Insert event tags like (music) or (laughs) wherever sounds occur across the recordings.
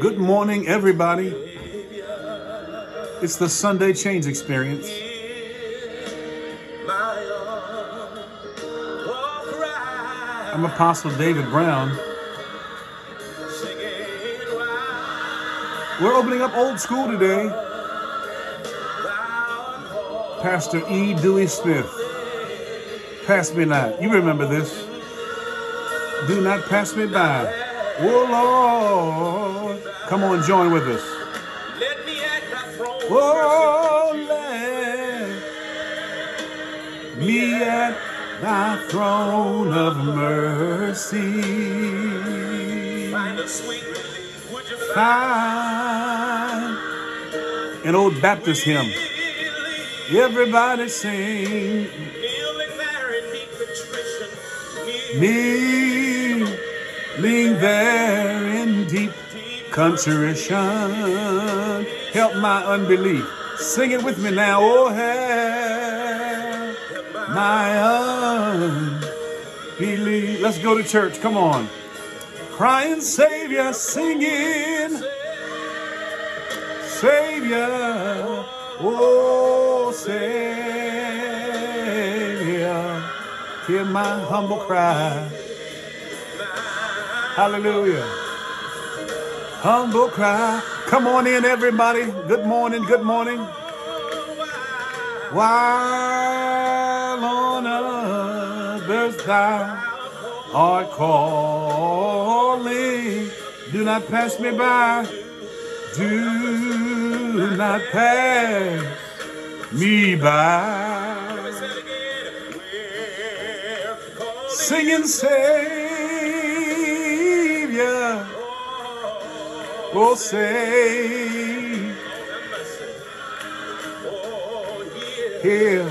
Good morning, everybody. It's the Sunday Change Experience. My all, cry, I'm Apostle David Brown. We're opening up old school today. Pastor E. Dewey Smith. Pass me not. You remember this. Do not pass me by. Oh Lord. Come on, join with us. Let me at thy throne. Oh, let me at thy throne of mercy. Find a sweet relief. Would you Find an old Baptist hymn. Everybody sing. Kneeling there in deep contrition. Help my unbelief. Sing it with me now. Oh, help my unbelief. Let's go to church. Come on. Crying Savior, singing. Savior, oh Savior, hear my humble cry. Hallelujah. Humble cry. Come on in, everybody. Good morning, good morning. While on others thou art calling, do not pass me by. Do not pass me by. Singing Savior, oh save, hear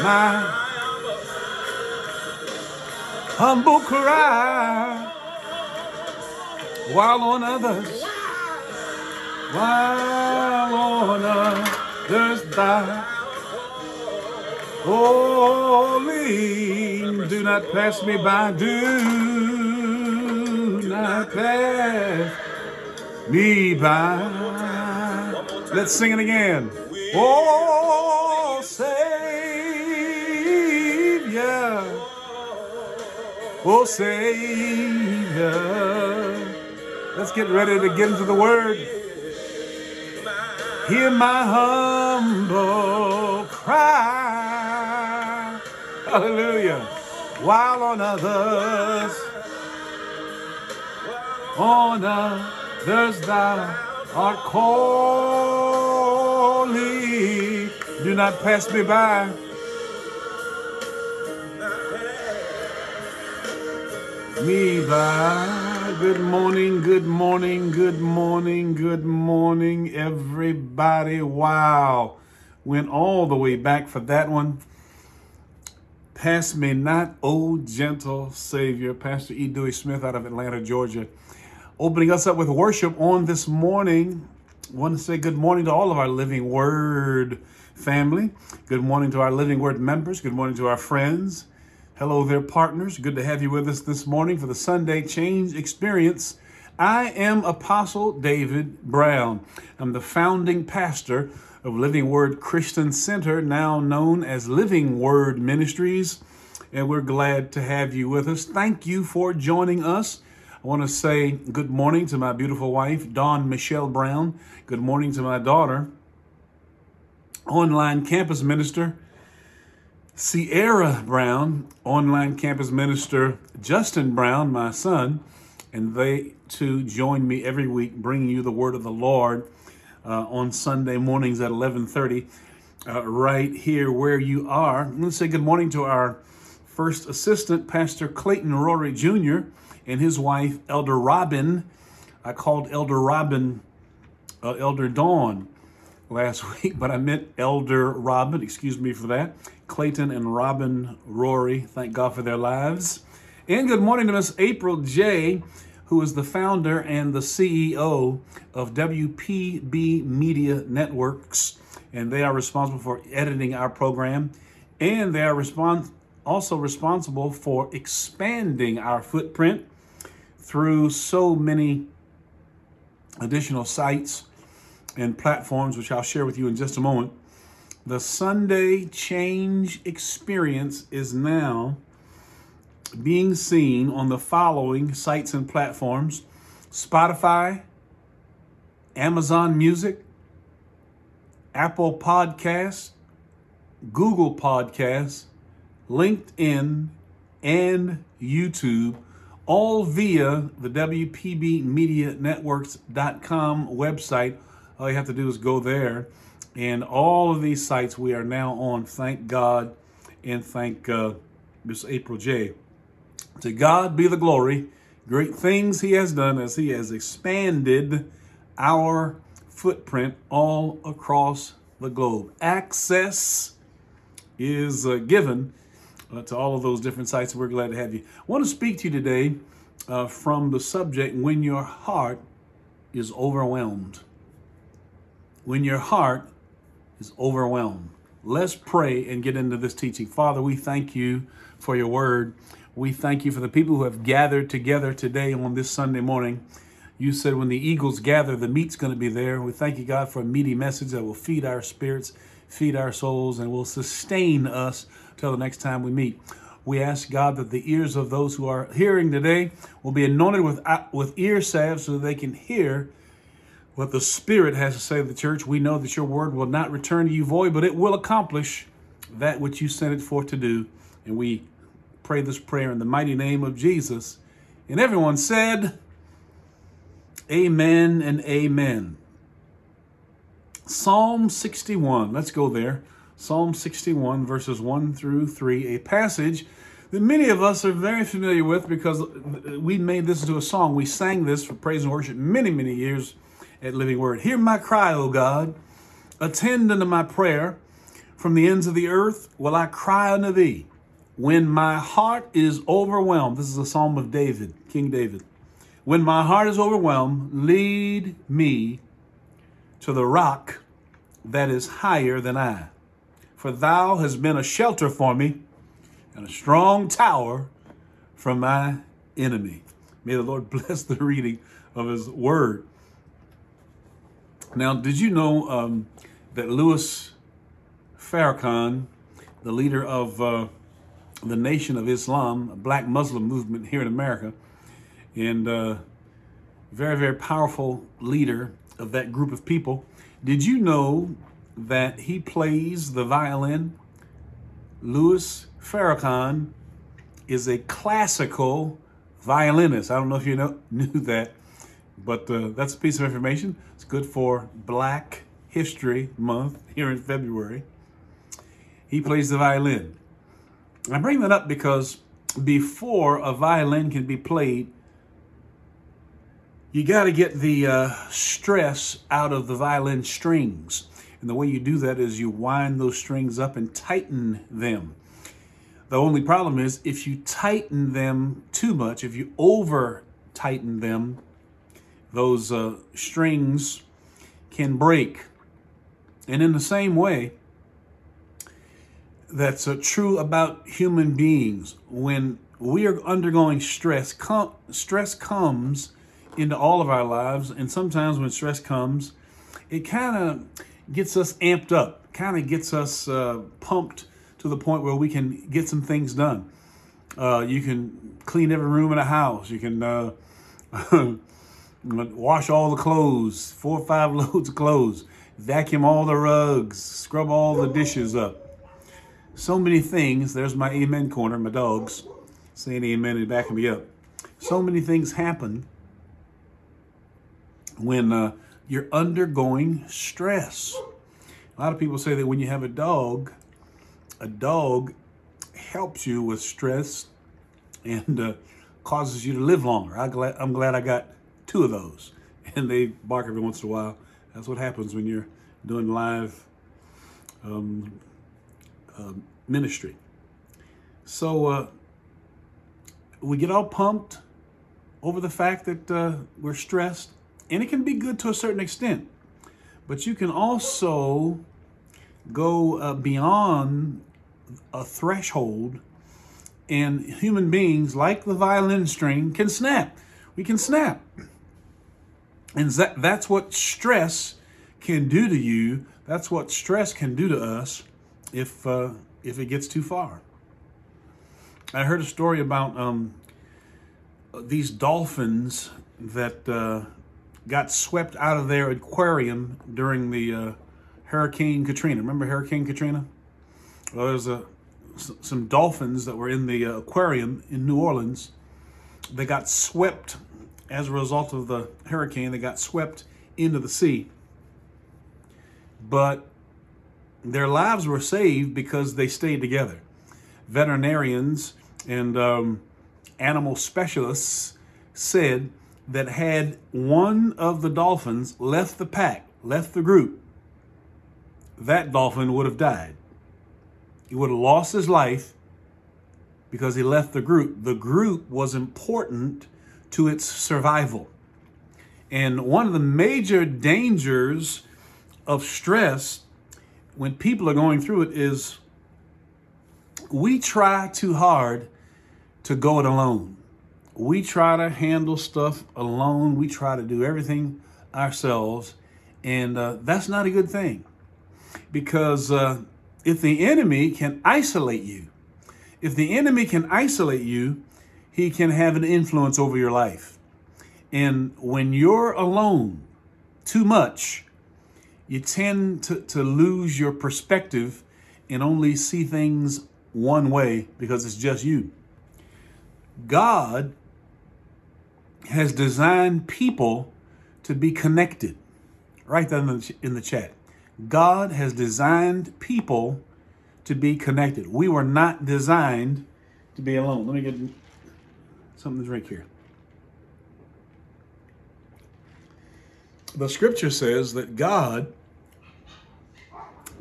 my humble cry while on others, while on others thou Holy, do not pass me by, do not pass me by. Let's sing it again. Oh, Savior, oh, Savior. Let's get ready to get into the Word. Hear my humble cry. Hallelujah. While on others, on others thou art calling. Do not pass me by. Me by. Good morning, good morning, good morning, good morning, everybody. Wow. Went all the way back for that one. Pass me not, O gentle Savior. Pastor E. Dewey Smith out of Atlanta, Georgia. Opening us up with worship on this morning. want to say good morning to all of our Living Word family. Good morning to our Living Word members. Good morning to our friends. Hello there, partners. Good to have you with us this morning for the Sunday Change Experience. I am Apostle David Brown. I'm the founding pastor of Living Word Christian Center, now known as Living Word Ministries, and we're glad to have you with us. Thank you for joining us. I want to say good morning to my beautiful wife, Dawn Michelle Brown. Good morning to my daughter, online campus minister, Sierra Brown, online campus minister Justin Brown, my son, and they too join me every week bringing you the word of the Lord uh, on Sunday mornings at 11:30, uh, right here where you are. I'm to say good morning to our first assistant, Pastor Clayton Rory Jr. and his wife, Elder Robin. I called Elder Robin uh, Elder Dawn last (laughs) week, but I meant Elder Robin. Excuse me for that. Clayton and Robin Rory, thank God for their lives. And good morning to Miss April J., who is the founder and the CEO of WPB Media Networks. And they are responsible for editing our program. And they are respons- also responsible for expanding our footprint through so many additional sites and platforms, which I'll share with you in just a moment. The Sunday Change Experience is now being seen on the following sites and platforms Spotify, Amazon Music, Apple Podcasts, Google Podcasts, LinkedIn, and YouTube, all via the WPBMediaNetworks.com website. All you have to do is go there. And all of these sites we are now on, thank God, and thank uh, Miss April J. To God be the glory. Great things He has done as He has expanded our footprint all across the globe. Access is uh, given uh, to all of those different sites. We're glad to have you. I want to speak to you today uh, from the subject when your heart is overwhelmed. When your heart is overwhelmed. Let's pray and get into this teaching. Father, we thank you for your word. We thank you for the people who have gathered together today on this Sunday morning. You said when the eagles gather, the meat's going to be there. We thank you, God, for a meaty message that will feed our spirits, feed our souls, and will sustain us till the next time we meet. We ask God that the ears of those who are hearing today will be anointed with, uh, with ear salve so that they can hear what the Spirit has to say to the church. We know that your word will not return to you void, but it will accomplish that which you sent it forth to do. And we pray this prayer in the mighty name of Jesus. And everyone said, Amen and amen. Psalm 61, let's go there. Psalm 61, verses 1 through 3, a passage that many of us are very familiar with because we made this into a song. We sang this for praise and worship many, many years at Living Word. Hear my cry, O God. Attend unto my prayer. From the ends of the earth will I cry unto thee. When my heart is overwhelmed, this is a psalm of David, King David. When my heart is overwhelmed, lead me to the rock that is higher than I for thou hast been a shelter for me and a strong tower from my enemy. May the Lord (laughs) bless the reading of his word. Now, did you know um, that Louis Farrakhan, the leader of uh, the Nation of Islam, a black Muslim movement here in America, and uh, very, very powerful leader of that group of people, did you know that he plays the violin. Louis Farrakhan is a classical violinist. I don't know if you know, (laughs) knew that, but uh, that's a piece of information. It's good for Black History Month here in February. He plays the violin. I bring that up because before a violin can be played, you got to get the uh, stress out of the violin strings. And the way you do that is you wind those strings up and tighten them. The only problem is if you tighten them too much, if you over tighten them, those uh, strings can break. And in the same way, that's uh, true about human beings. When we are undergoing stress, com- stress comes into all of our lives, and sometimes when stress comes, it kind of gets us amped up, kind of gets us uh, pumped to the point where we can get some things done. Uh, you can clean every room in a house. You can uh, (laughs) wash all the clothes, four or five (laughs) loads of clothes, vacuum all the rugs, scrub all the dishes up. So many things. There's my amen corner, my dogs saying amen and backing me up. So many things happen when uh, you're undergoing stress. A lot of people say that when you have a dog, a dog helps you with stress and uh, causes you to live longer. I'm glad, I'm glad I got two of those, (laughs) and they bark every once in a while. That's what happens when you're doing live um, uh, ministry. So uh, we get all pumped over the fact that uh, we're stressed and it can be good to a certain extent. But you can also go uh, beyond a threshold And human beings, like the violin string, can snap. We can snap. And that, that's what stress can do to you. That's what stress can do to us if, uh, if it gets too far. I heard a story about um, these dolphins that uh, got swept out of their aquarium during the uh, Hurricane Katrina. Remember Hurricane Katrina? Well, there's a, some dolphins that were in the uh, aquarium in New Orleans. They got swept as a result of the hurricane. They got swept into the sea. But their lives were saved because they stayed together. Veterinarians and um, animal specialists said that had one of the dolphins left the pack, left the group, that dolphin would have died. He would have lost his life because he left the group. The group was important to its survival. And one of the major dangers of stress when people are going through it is we try too hard to go it alone. We try to handle stuff alone. We try to do everything ourselves. And uh, that's not a good thing because uh, if the enemy can isolate you, if the enemy can isolate you, he can have an influence over your life. And when you're alone too much, you tend to, to lose your perspective and only see things one way because it's just you. God has designed people to be connected. Write that in the, in the chat. God has designed people to be connected. We were not designed to be alone. Let me get something to drink here. The scripture says that God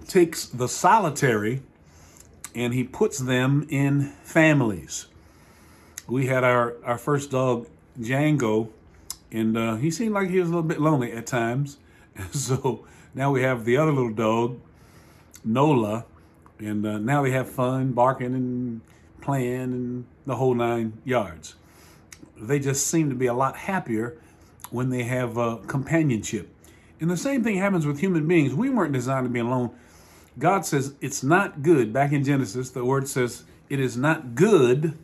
takes the solitary and he puts them in families. We had our, our first dog, Django, and uh, he seemed like he was a little bit lonely at times. (laughs) so now we have the other little dog, Nola, and uh, now we have fun barking and playing and the whole nine yards. They just seem to be a lot happier when they have uh, companionship. And the same thing happens with human beings. We weren't designed to be alone. God says it's not good. Back in Genesis, the word says it is not good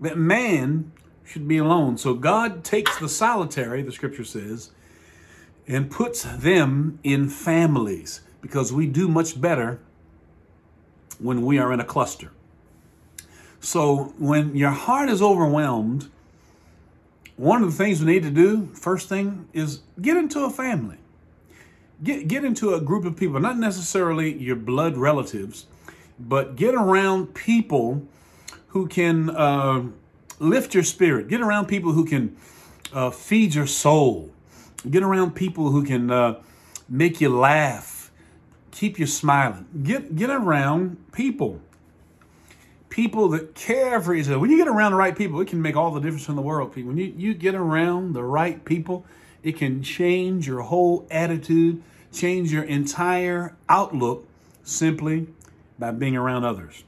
that man should be alone. So God takes the solitary, the scripture says, and puts them in families because we do much better when we are in a cluster. So when your heart is overwhelmed, one of the things we need to do, first thing, is get into a family. Get, get into a group of people, not necessarily your blood relatives, but get around people who can uh, lift your spirit. Get around people who can uh, feed your soul. Get around people who can uh, make you laugh, keep you smiling. Get get around people, people that care for each other. When you get around the right people, it can make all the difference in the world. When you you get around the right people, it can change your whole attitude, change your entire outlook simply by being around others.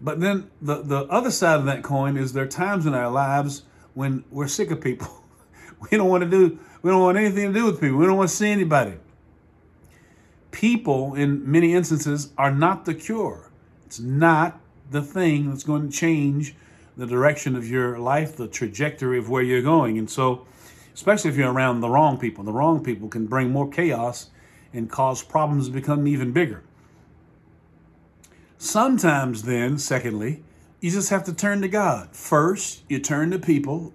But then the, the other side of that coin is there are times in our lives when we're sick of people. (laughs) we don't want to do we don't want anything to do with people. We don't want to see anybody. People, in many instances, are not the cure. It's not the thing that's going to change the direction of your life, the trajectory of where you're going. And so, especially if you're around the wrong people, the wrong people can bring more chaos and cause problems to become even bigger. Sometimes, then, secondly, you just have to turn to God. First, you turn to people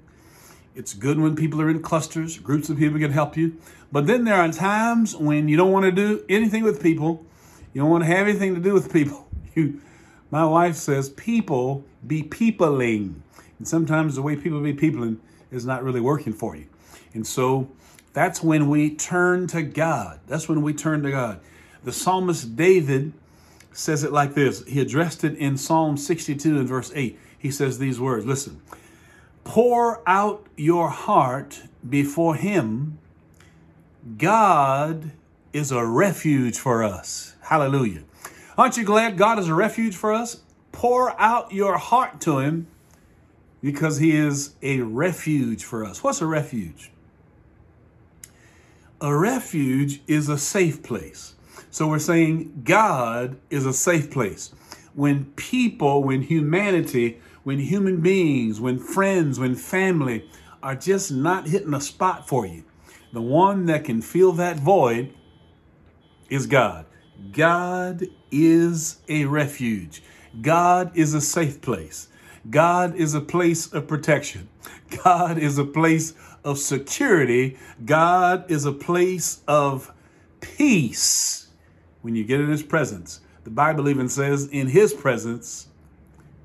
it's good when people are in clusters, groups of people can help you. But then there are times when you don't want to do anything with people. You don't want to have anything to do with people. (laughs) You, my wife says, people be peopling. And sometimes the way people be peopling is not really working for you. And so that's when we turn to God. That's when we turn to God. The psalmist David says it like this. He addressed it in Psalm 62 and verse 8. He says these words Listen, pour out your heart before Him, God is a refuge for us. Hallelujah. Aren't you glad God is a refuge for us? pour out your heart to Him because He is a refuge for us. What's a refuge? A refuge is a safe place. So we're saying God is a safe place. When people, when humanity, when human beings, when friends, when family are just not hitting a spot for you, the one that can fill that void is God. God is a refuge. God is a safe place. God is a place of protection. God is a place of security. God is a place of peace when you get in His presence. The Bible even says, in His presence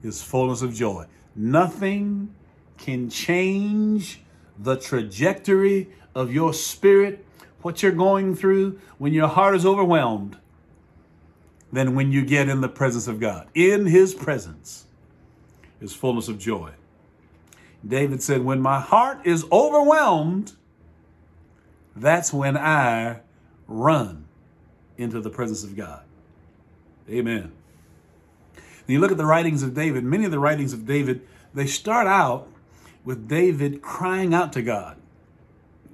is fullness of joy. Nothing can change the trajectory of your spirit, what you're going through when your heart is overwhelmed, than when you get in the presence of God. In His presence is fullness of joy. David said, When my heart is overwhelmed, that's when I run into the presence of God. Amen. You look at the writings of David, many of the writings of David, they start out with David crying out to God.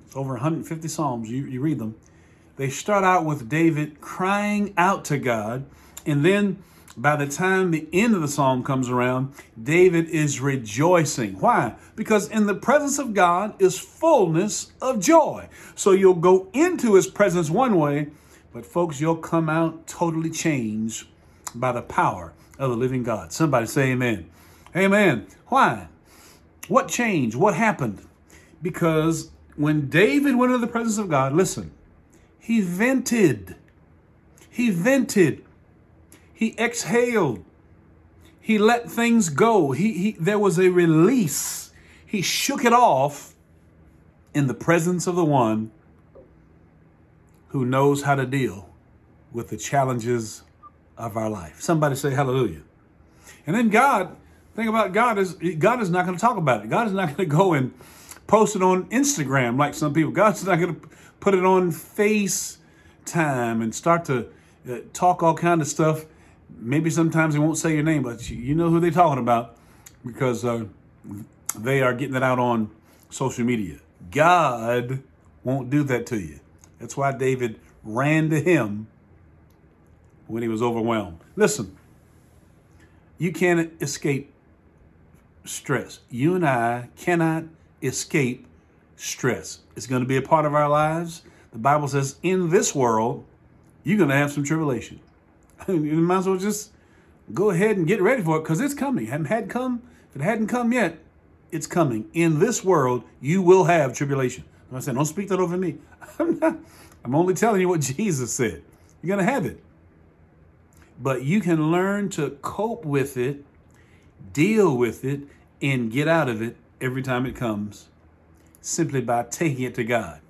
It's over 150 Psalms, you, you read them. They start out with David crying out to God, and then by the time the end of the psalm comes around, David is rejoicing. Why? Because in the presence of God is fullness of joy. So you'll go into his presence one way, but folks, you'll come out totally changed by the power of the living God. Somebody say amen. Amen. Why? What changed? What happened? Because when David went into the presence of God, listen, he vented. He vented he exhaled. He let things go. He, he, there was a release. He shook it off in the presence of the one who knows how to deal with the challenges of our life. Somebody say hallelujah. And then God, thing about God is God is not going to talk about it. God is not going to go and post it on Instagram like some people. God's not going to put it on FaceTime and start to uh, talk all kind of stuff maybe sometimes they won't say your name, but you know who they're talking about because uh, they are getting it out on social media. God won't do that to you. That's why David ran to him when he was overwhelmed. Listen, you can't escape stress. You and I cannot escape stress. It's going to be a part of our lives. The Bible says, in this world, you're going to have some tribulation. (laughs) you might as well just go ahead and get ready for it because it's coming. Hadn't had come. If it hadn't come yet, it's coming. In this world, you will have tribulation. I said, don't speak that over me. (laughs) I'm not. I'm only telling you what (laughs) Jesus said. You're gonna have it. But you can learn to cope with it, deal with it, and get out of it every time it comes simply by taking it to God.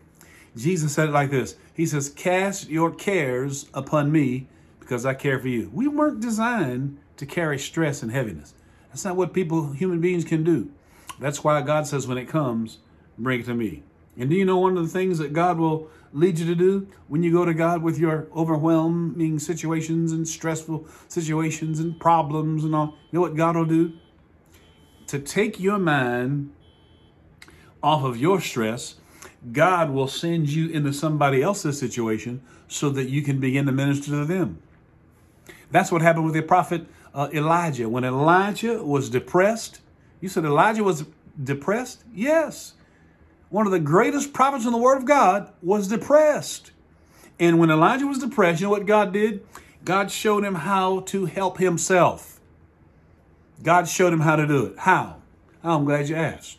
Jesus said it like this He says, Cast your cares upon me because I care for you. We weren't designed to carry stress and heaviness. That's not what people, human beings, can do. That's why God says, when it comes, bring it to me. And do you know one of the things that God will lead you to do when you go to God with your overwhelming situations and stressful situations and problems and all? You know what God will do? To take your mind off of your stress, God will send you into somebody else's situation so that you can begin to minister to them. That's what happened with the prophet uh, Elijah. When Elijah was depressed, you said Elijah was depressed? Yes. One of the greatest prophets in the Word of God was depressed. And when Elijah was depressed, you know what God did? God showed him how to help himself. God showed him how to do it. How? Oh, I'm glad you asked.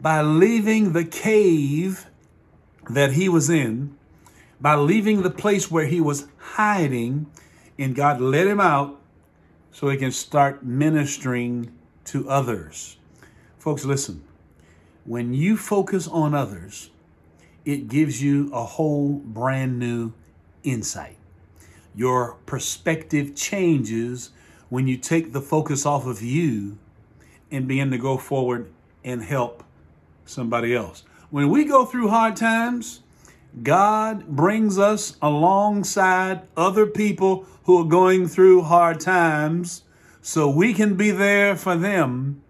By leaving the cave that he was in by leaving the place where he was hiding, and God let him out so he can start ministering to others. Folks, listen. When you focus on others, it gives you a whole brand new insight. Your perspective changes when you take the focus off of you and begin to go forward and help somebody else. When we go through hard times, God brings us alongside other people who are going through hard times so we can be there for them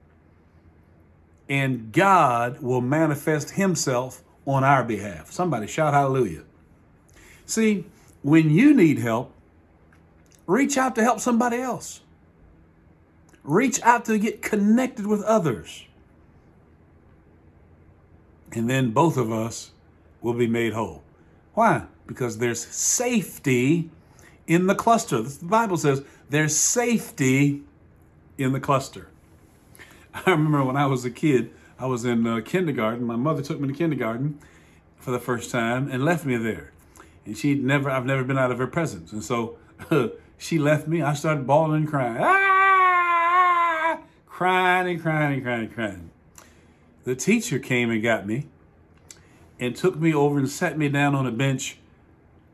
and God will manifest himself on our behalf. Somebody shout hallelujah. See, when you need help, reach out to help somebody else. Reach out to get connected with others. And then both of us will be made whole. Why? Because there's safety in the cluster. The Bible says there's safety in the cluster. (laughs) I remember when I was a kid, I was in uh, kindergarten. My mother took me to kindergarten for the first time and left me there. And she'd never, I've never been out of her presence. And so (laughs) she left me. I started bawling and crying. Ah! Crying and crying and crying and crying. The teacher came and got me and took me over and sat me down on a bench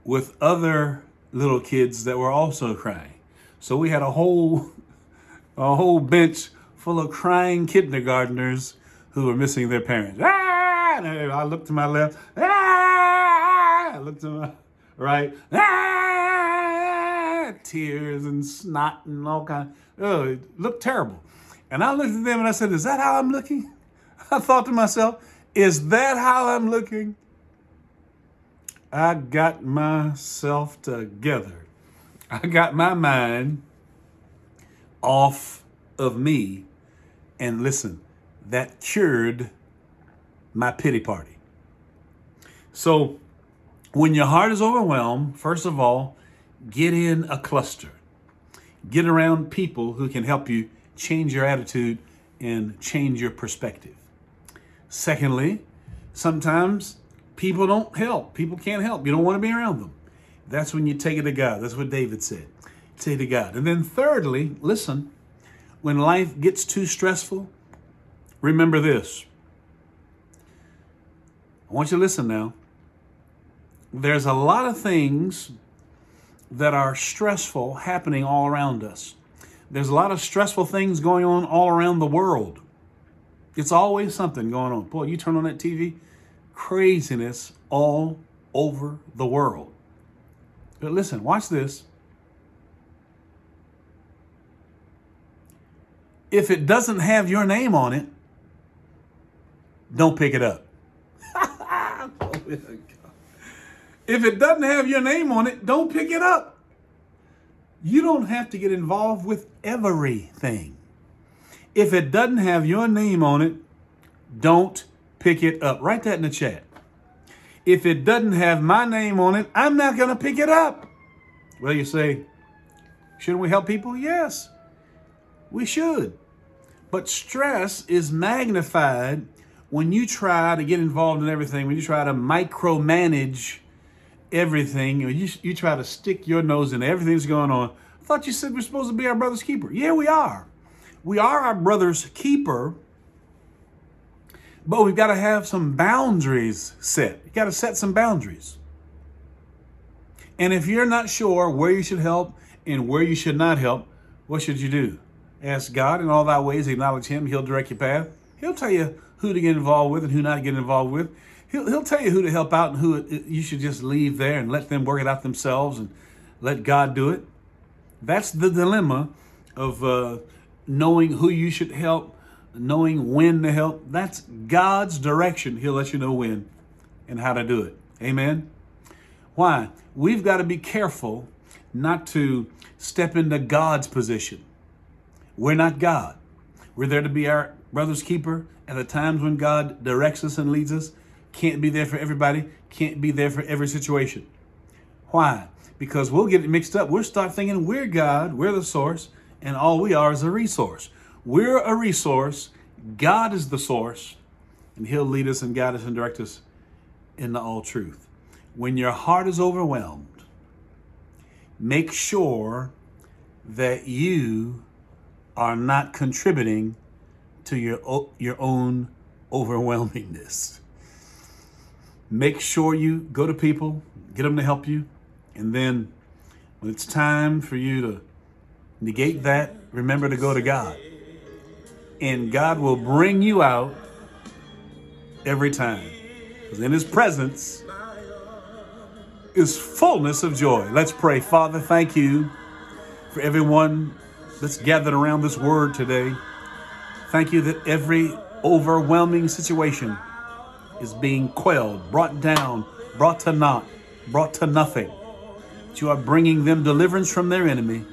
with other little kids that were also crying. So we had a whole (laughs) a whole bench full of crying kindergartners who were missing their parents. Ah! And I looked to my left. Ah! I looked to my right. Ah! Tears and snot and all kind. Oh, it looked terrible. And I looked at them and I said, "Is that how I'm looking?" (laughs) I thought to myself, "Is that how I'm looking?" I got myself together. I got my mind off of me. And listen, that cured my pity party. So, when your heart is overwhelmed, first of all, get in a cluster. Get around people who can help you change your attitude and change your perspective. Secondly, sometimes people don't help. People can't help. You don't want to be around them. That's when you take it to God. That's what David said. Take it to God. And then thirdly, listen, when life gets too stressful, remember this. I want you to listen now. There's a lot of things that are stressful happening all around us. There's a lot of stressful things going on all around the world. It's always something going on. Boy, you turn on that TV, craziness all over the world. But listen, watch this. If it doesn't have your name on it, don't pick it up. (laughs) Oh if it doesn't have your name on it, don't pick it up. You don't have to get involved with everything. If it doesn't have your name on it, don't pick it up. Write that in the chat. If it doesn't have my name on it, I'm not going to pick it up. Well, you say, shouldn't we help people? Yes, we should. But stress is magnified when you try to get involved in everything, when you try to micromanage everything, you, you try to stick your nose in everything that's going on. I thought you said we're supposed to be our brother's keeper. Yeah, we are. We are our brother's keeper, but we've got to have some boundaries set. You got to set some boundaries. And if you're not sure where you should help and where you should not help, what should you do? Ask God in all thy ways, acknowledge Him, He'll direct your path. He'll tell you who to get involved with and who not to get involved with. He'll, he'll tell you who to help out and who you should just leave there and let them work it out themselves and let God do it. That's the dilemma of uh, knowing who you should help, knowing when to help. That's God's direction. He'll let you know when and how to do it. Amen. Why? We've got to be careful not to step into God's position. We're not God. We're there to be our brother's keeper at the times when God directs us and leads us. Can't be there for everybody, can't be there for every situation. Why? Because we'll get it mixed up. We'll start thinking we're God, we're the source, and all we are is a resource. We're a resource, God is the source, and He'll lead us and guide us and direct us into all truth. When your heart is overwhelmed, make sure that you are not contributing to your, your own overwhelmingness. Make sure you go to people, get them to help you, and then when it's time for you to negate that, remember to go to God. And God will bring you out every time. Because in His presence, is fullness of joy. Let's pray. Father, thank you for everyone that's gathered around this word today. Thank you that every overwhelming situation is being quelled, brought down, brought to naught, brought to nothing. That you are bringing them deliverance from their enemy,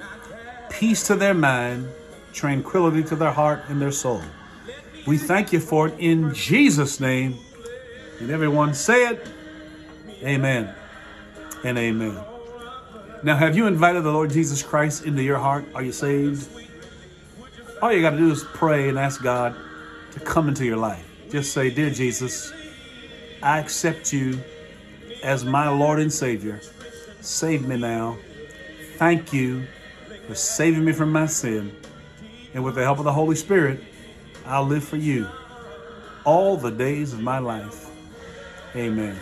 peace to their mind, tranquility to their heart and their soul. We thank you for it in Jesus' name. And everyone say it. Amen and amen. Now, have you invited the Lord Jesus Christ into your heart? Are you saved? All you got to do is pray and ask God to come into your life. Just say, Dear Jesus, I accept you as my Lord and Savior. Save me now. Thank you for saving me from my sin. And with the help of the Holy Spirit, I'll live for you all the days of my life. Amen.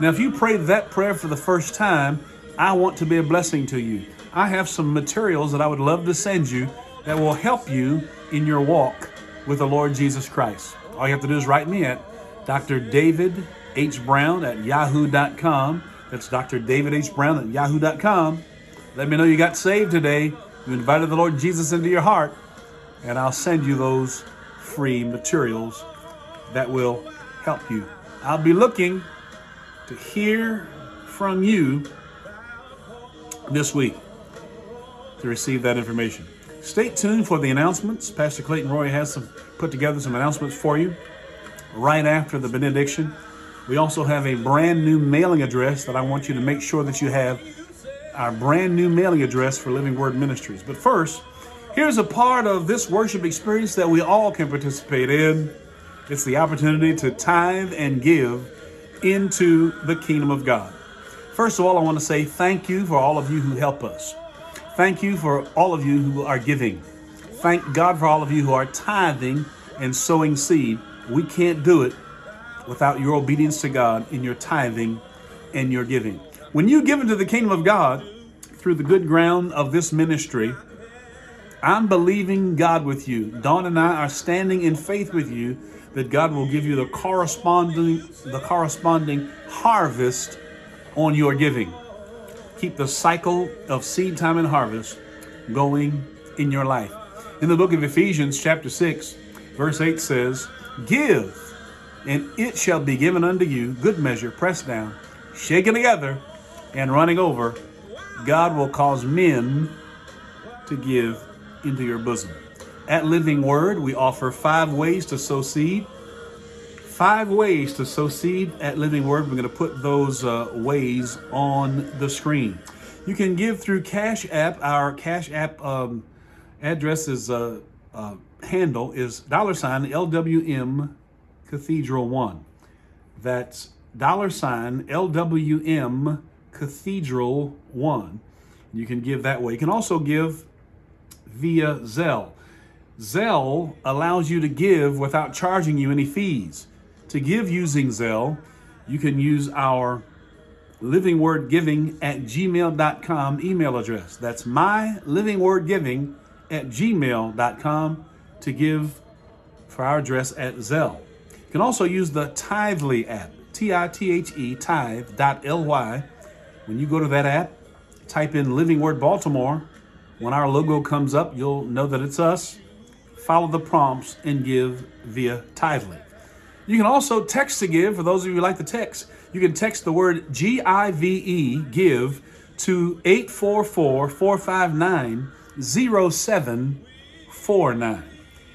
Now, if you prayed that prayer for the first time, I want to be a blessing to you. I have some materials that I would love to send you that will help you in your walk with the Lord Jesus Christ. All you have to do is write me at Dr. David H. Brown at yahoo.com. That's Dr. David H. Brown at yahoo.com. Let me know you got saved today. You invited the Lord Jesus into your heart, and I'll send you those free materials that will help you. I'll be looking to hear from you this week to receive that information. Stay tuned for the announcements. Pastor Clayton Roy has some put together some announcements for you right after the benediction. We also have a brand new mailing address that I want you to make sure that you have our brand new mailing address for Living Word Ministries. But first, here's a part of this worship experience that we all can participate in. It's the opportunity to tithe and give into the kingdom of God. First of all, I want to say thank you for all of you who help us. Thank you for all of you who are giving. Thank God for all of you who are tithing and sowing seed. We can't do it without your obedience to God in your tithing and your giving. When you give into the kingdom of God through the good ground of this ministry, I'm believing God with you. Dawn and I are standing in faith with you that God will give you the corresponding the corresponding harvest on your giving. Keep the cycle of seed time and harvest going in your life. In the book of Ephesians chapter 6, verse 8 says, "Give, and it shall be given unto you, good measure, pressed down, shaken together, and running over, God will cause men to give into your bosom." At Living Word, we offer five ways to sow seed. Five ways to sow seed at Living Word. We're going to put those uh, ways on the screen. You can give through Cash App. Our Cash App um, address is uh, uh, handle is dollar sign LWM Cathedral One. That's dollar sign LWM Cathedral One. You can give that way. You can also give via Zelle. Zelle allows you to give without charging you any fees. To give using Zelle, you can use our living word giving at gmail.com email address. That's my living word giving at gmail.com to give for our address at Zelle. You can also use the Tithely app, T I T H E, tithe.ly. When you go to that app, type in Living Word Baltimore. When our logo comes up, you'll know that it's us follow the prompts, and give via Tithely. You can also text to give for those of you who like to text. You can text the word G I V E, give, to 844 459 0749.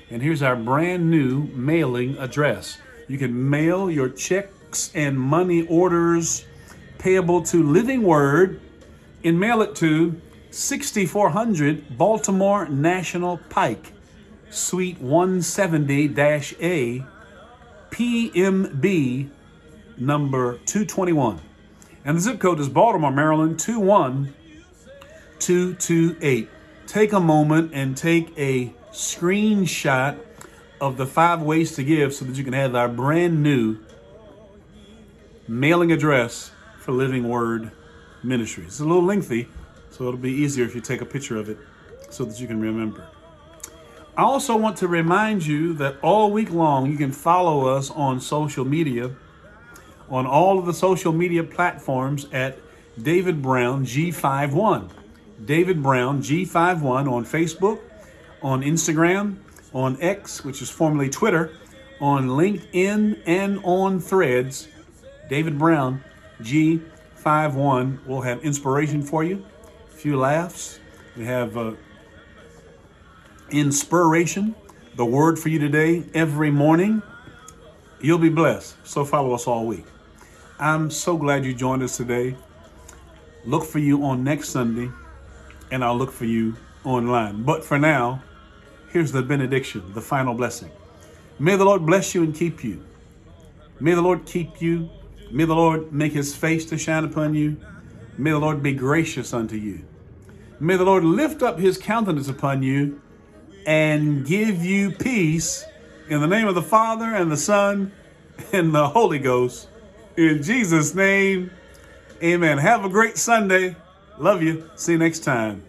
And here's our brand new mailing address. You can mail your checks and money orders payable to Living Word and mail it to 6400 Baltimore National Pike. Suite 170 A, PMB number 221. And the zip code is Baltimore, Maryland 21228. Take a moment and take a screenshot of the five ways to give so that you can have our brand new mailing address for Living Word Ministries. It's a little lengthy, so it'll be easier if you take a picture of it so that you can remember. I also want to remind you that all week long you can follow us on social media on all of the social media platforms at David Brown G51. David Brown G51 on Facebook, on Instagram, on X, which is formerly Twitter, on LinkedIn, and on Threads. David Brown G51 will have inspiration for you, a few laughs. We have uh, inspiration, the word for you today every morning. You'll be blessed. So follow us all week. I'm so glad you joined us today. Look for you on next Sunday, and I'll look for you online. But for now, here's the benediction, the final blessing. May the Lord bless you and keep you. May the Lord keep you. May the Lord make his face to shine upon you. May the Lord be gracious unto you. May the Lord lift up his countenance upon you and give you peace in the name of the Father and the Son and the Holy Ghost. In Jesus' name, amen. Have a great Sunday. Love you. See you next time.